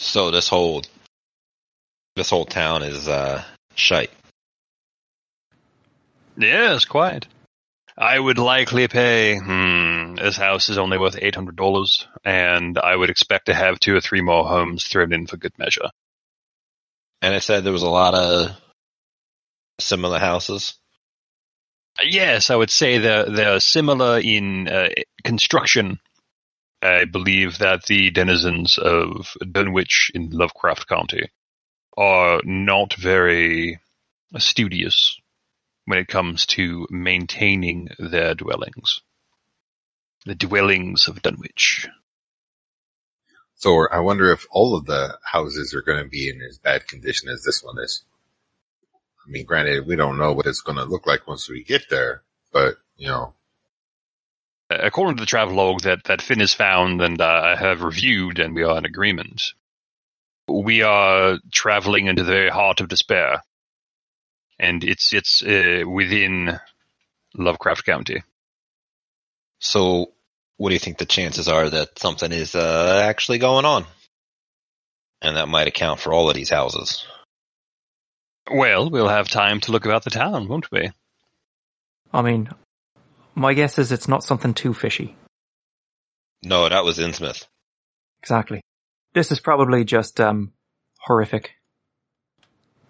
So this whole This whole town is uh, shite. Yes, quite. I would likely pay. Hmm, this house is only worth eight hundred dollars, and I would expect to have two or three more homes thrown in for good measure. And it said there was a lot of similar houses. Yes, I would say they're they're similar in uh, construction. I believe that the denizens of Dunwich in Lovecraft County are not very studious when it comes to maintaining their dwellings. The dwellings of Dunwich. So I wonder if all of the houses are going to be in as bad condition as this one is. I mean, granted, we don't know what it's going to look like once we get there, but you know, According to the travelogue that, that Finn has found and uh, I have reviewed, and we are in agreement, we are traveling into the very heart of despair, and it's it's uh, within Lovecraft County. So, what do you think the chances are that something is uh, actually going on? And that might account for all of these houses. Well, we'll have time to look about the town, won't we? I mean, my guess is it's not something too fishy. No, that was Innsmouth. Exactly. This is probably just um horrific.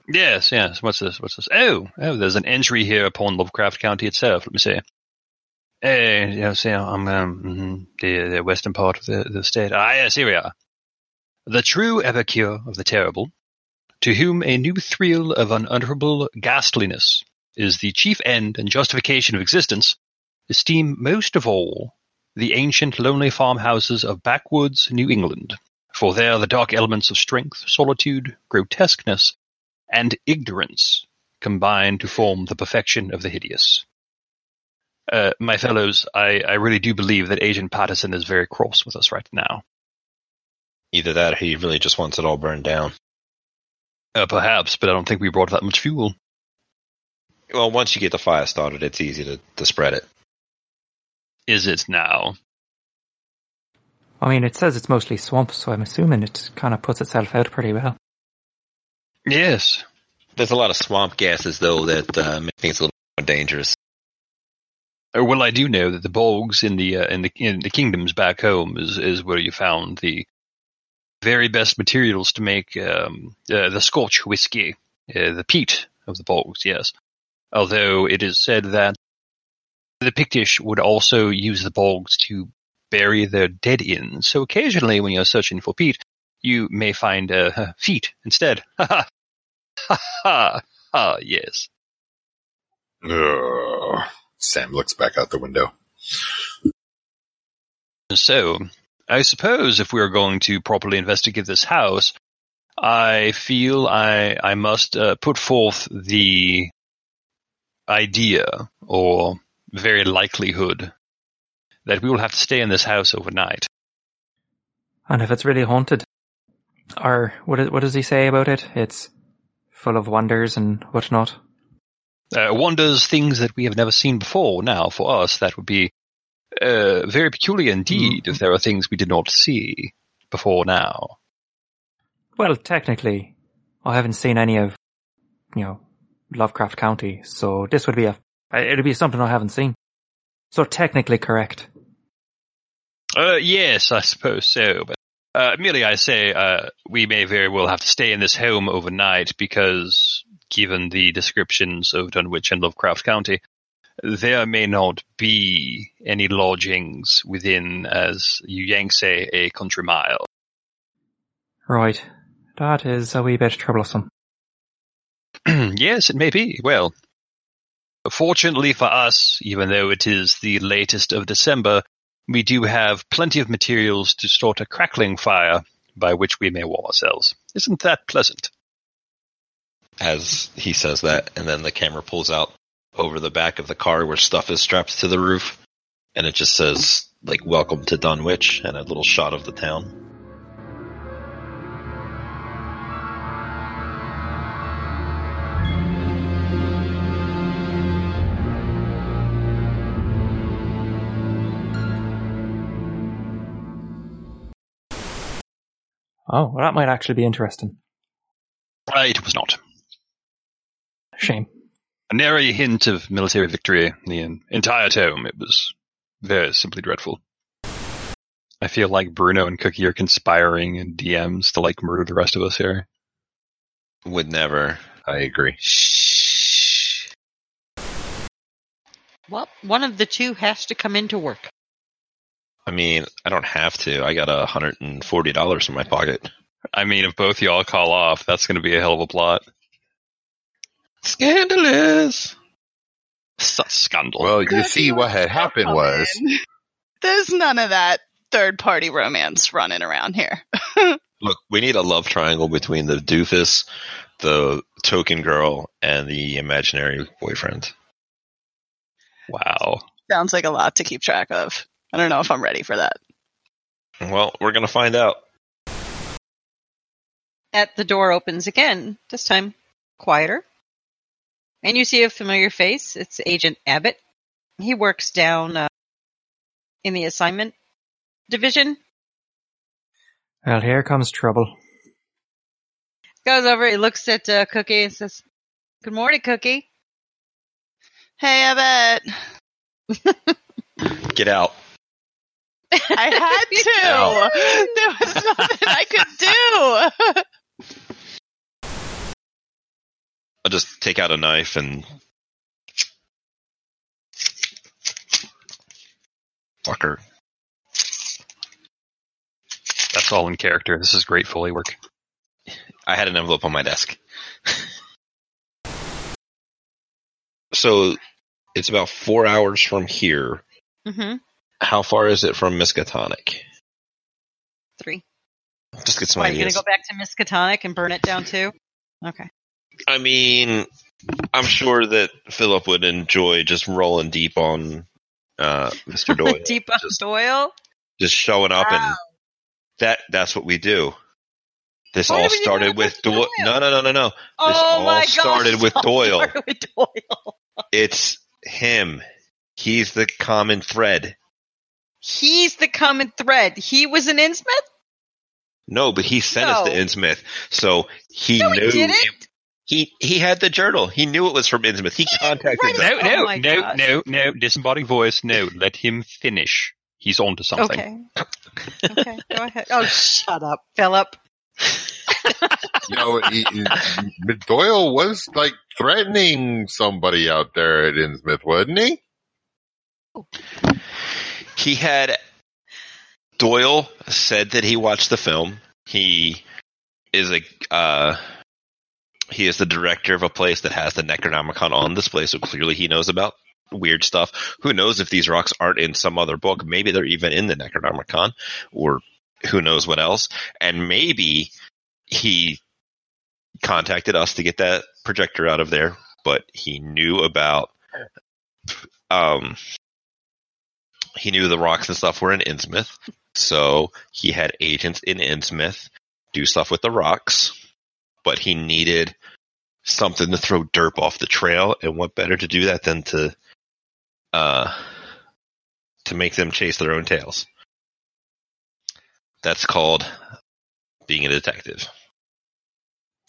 Yes, yes. What's this? What's this? Oh, oh, there's an entry here upon Lovecraft County itself. Let me see. Eh, Uh, yeah, see, I'm um, mhm, the the western part of the, the state. Ah, yes, here we are. The true epicure of the terrible, to whom a new thrill of unutterable ghastliness is the chief end and justification of existence, esteem most of all the ancient lonely farmhouses of backwoods New England, for there the dark elements of strength, solitude, grotesqueness, and ignorance combine to form the perfection of the hideous. Uh, my fellows, I, I really do believe that Agent Patterson is very cross with us right now. Either that or he really just wants it all burned down. Uh, perhaps, but I don't think we brought that much fuel. Well, once you get the fire started, it's easy to, to spread it. Is it now? I mean, it says it's mostly swamp, so I'm assuming it kind of puts itself out pretty well. Yes. There's a lot of swamp gases, though, that uh, make things a little more dangerous. Uh, Well, I do know that the bogs in the uh, in the in the kingdoms back home is is where you found the very best materials to make um, uh, the Scotch whiskey, uh, the peat of the bogs. Yes, although it is said that the Pictish would also use the bogs to bury their dead in. So occasionally, when you're searching for peat, you may find uh, feet instead. *laughs* Ha ha ha ha. Yes. ugh. Sam looks back out the window. So, I suppose if we are going to properly investigate this house, I feel I I must uh, put forth the idea or very likelihood that we will have to stay in this house overnight. And if it's really haunted, or what, is, what does he say about it? It's full of wonders and whatnot. Uh, wonders, things that we have never seen before. Now, for us, that would be uh, very peculiar indeed if there are things we did not see before now. Well, technically, I haven't seen any of, you know, Lovecraft County, so this would be a, it'd be something I haven't seen. So technically correct. Uh, yes, I suppose so. But uh, merely, I say uh, we may very well have to stay in this home overnight because, given the descriptions of Dunwich and Lovecraft County, there may not be any lodgings within, as you Yanks say, a country mile. Right. That is a wee bit troublesome. *clears throat* yes, it may be. Well, fortunately for us, even though it is the latest of December, we do have plenty of materials to start a crackling fire by which we may warm ourselves. Isn't that pleasant? As he says that, and then the camera pulls out over the back of the car where stuff is strapped to the roof, and it just says, like, welcome to Dunwich, and a little shot of the town. Oh, well, that might actually be interesting. Uh, it was not. Shame. A nary hint of military victory in the entire tome. It was very simply dreadful. I feel like Bruno and Cookie are conspiring in DMs to like murder the rest of us here. Would never. I agree. Shh. Well, one of the two has to come into work. I mean, I don't have to. I got a hundred and forty dollars in my pocket. I mean, if both y'all call off, that's going to be a hell of a plot. Scandalous. S- scandal. Well, you see, what had happened was *laughs* There's none of that third party romance running around here. *laughs* Look, we need a love triangle between the doofus, the token girl, and the imaginary boyfriend. wow. Sounds like a lot to keep track of. I don't know if I'm ready for that. Well, we're gonna find out. At the door opens again, this time quieter. And you see a familiar face. It's Agent Abbott. He works down uh, in the assignment division. Well, here comes trouble. Goes over, he looks at uh, Cookie and says, Good morning, Cookie. Hey, Abbott. *laughs* Get out. I had *laughs* to. there was nothing I could do. I'll just take out a knife and fucker. That's all in character. This is great Foley work. I had an envelope on my desk. *laughs* so it's about four hours from here. Mm-hmm. How far is it from Miskatonic? Three. Just get some Why, are you gonna go back to Miskatonic and burn it down too? Okay. I mean, I'm sure that Philip would enjoy just rolling deep on uh, Mr. *laughs* Doyle, Deep on Just- Doyle? just showing up, and that that's what we do. This all started with. Doyle. Doyle? No, no, no, no, no. Oh all my God. started with Doyle. started with Doyle. It's him. He's the common thread. He's the common thread. He was an Innsmouth? No, but he sent us to No. Innsmouth, so he No, he knew. didn't. he he had the journal. He knew it was from Innsmouth. He contacted Right. them. Oh no, no, Oh my no, gosh. no, no. Disembodied voice. No, let him finish. He's on to something. Okay. Okay, go ahead. Oh, shut up, Philip. you know, he, he- Doyle was like threatening somebody out there at Innsmouth, wasn't he? Oh. He had Doyle said that he watched the film. He is a uh, he is the director of a place that has the Necronomicon on display, so clearly he knows about weird stuff. Who knows if these rocks aren't in some other book? Maybe they're even in the Necronomicon, or who knows what else? And maybe he contacted us to get that projector out of there, but he knew about um he knew the rocks and stuff were in Innsmouth, so he had agents in Innsmouth do stuff with the rocks, but he needed something to throw DERP off the trail, and what better to do that than to uh to make them chase their own tails. That's called being a detective.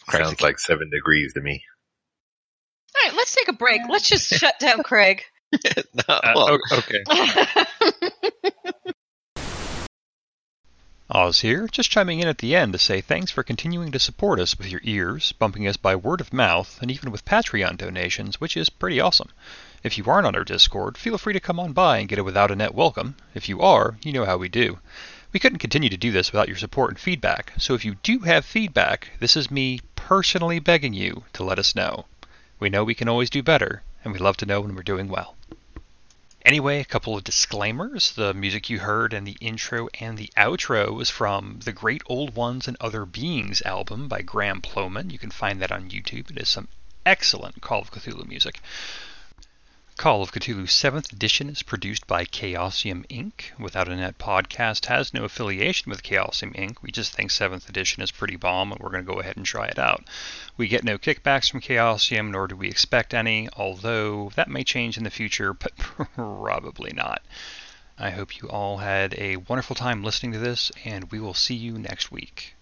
Crazy Sounds like seven degrees to me. All right, let's take a break. Let's just shut down Craig. *laughs* Uh, Well, okay. *laughs* Oz here, just chiming in at the end to say thanks for continuing to support us with your ears, bumping us by word of mouth, and even with Patreon donations, which is pretty awesome. If you aren't on our Discord, feel free to come on by and get a without a net welcome. If you are, you know how we do. We couldn't continue to do this without your support and feedback, so if you do have feedback, this is me personally begging you to let us know. We know we can always do better, and we love to know when we're doing well. Anyway, a couple of disclaimers. The music you heard in the intro and the outro was from the Great Old Ones and Other Beings album by Graham Plowman. You can find that on YouTube. It is some excellent Call of Cthulhu music. Call of Cthulhu 7th edition is produced by Chaosium Inc. Without a Net podcast has no affiliation with Chaosium Inc. We just think 7th edition is pretty bomb and we're going to go ahead and try it out. We get no kickbacks from Chaosium, nor do we expect any, although that may change in the future, but *laughs* probably not. I hope you all had a wonderful time listening to this, and we will see you next week.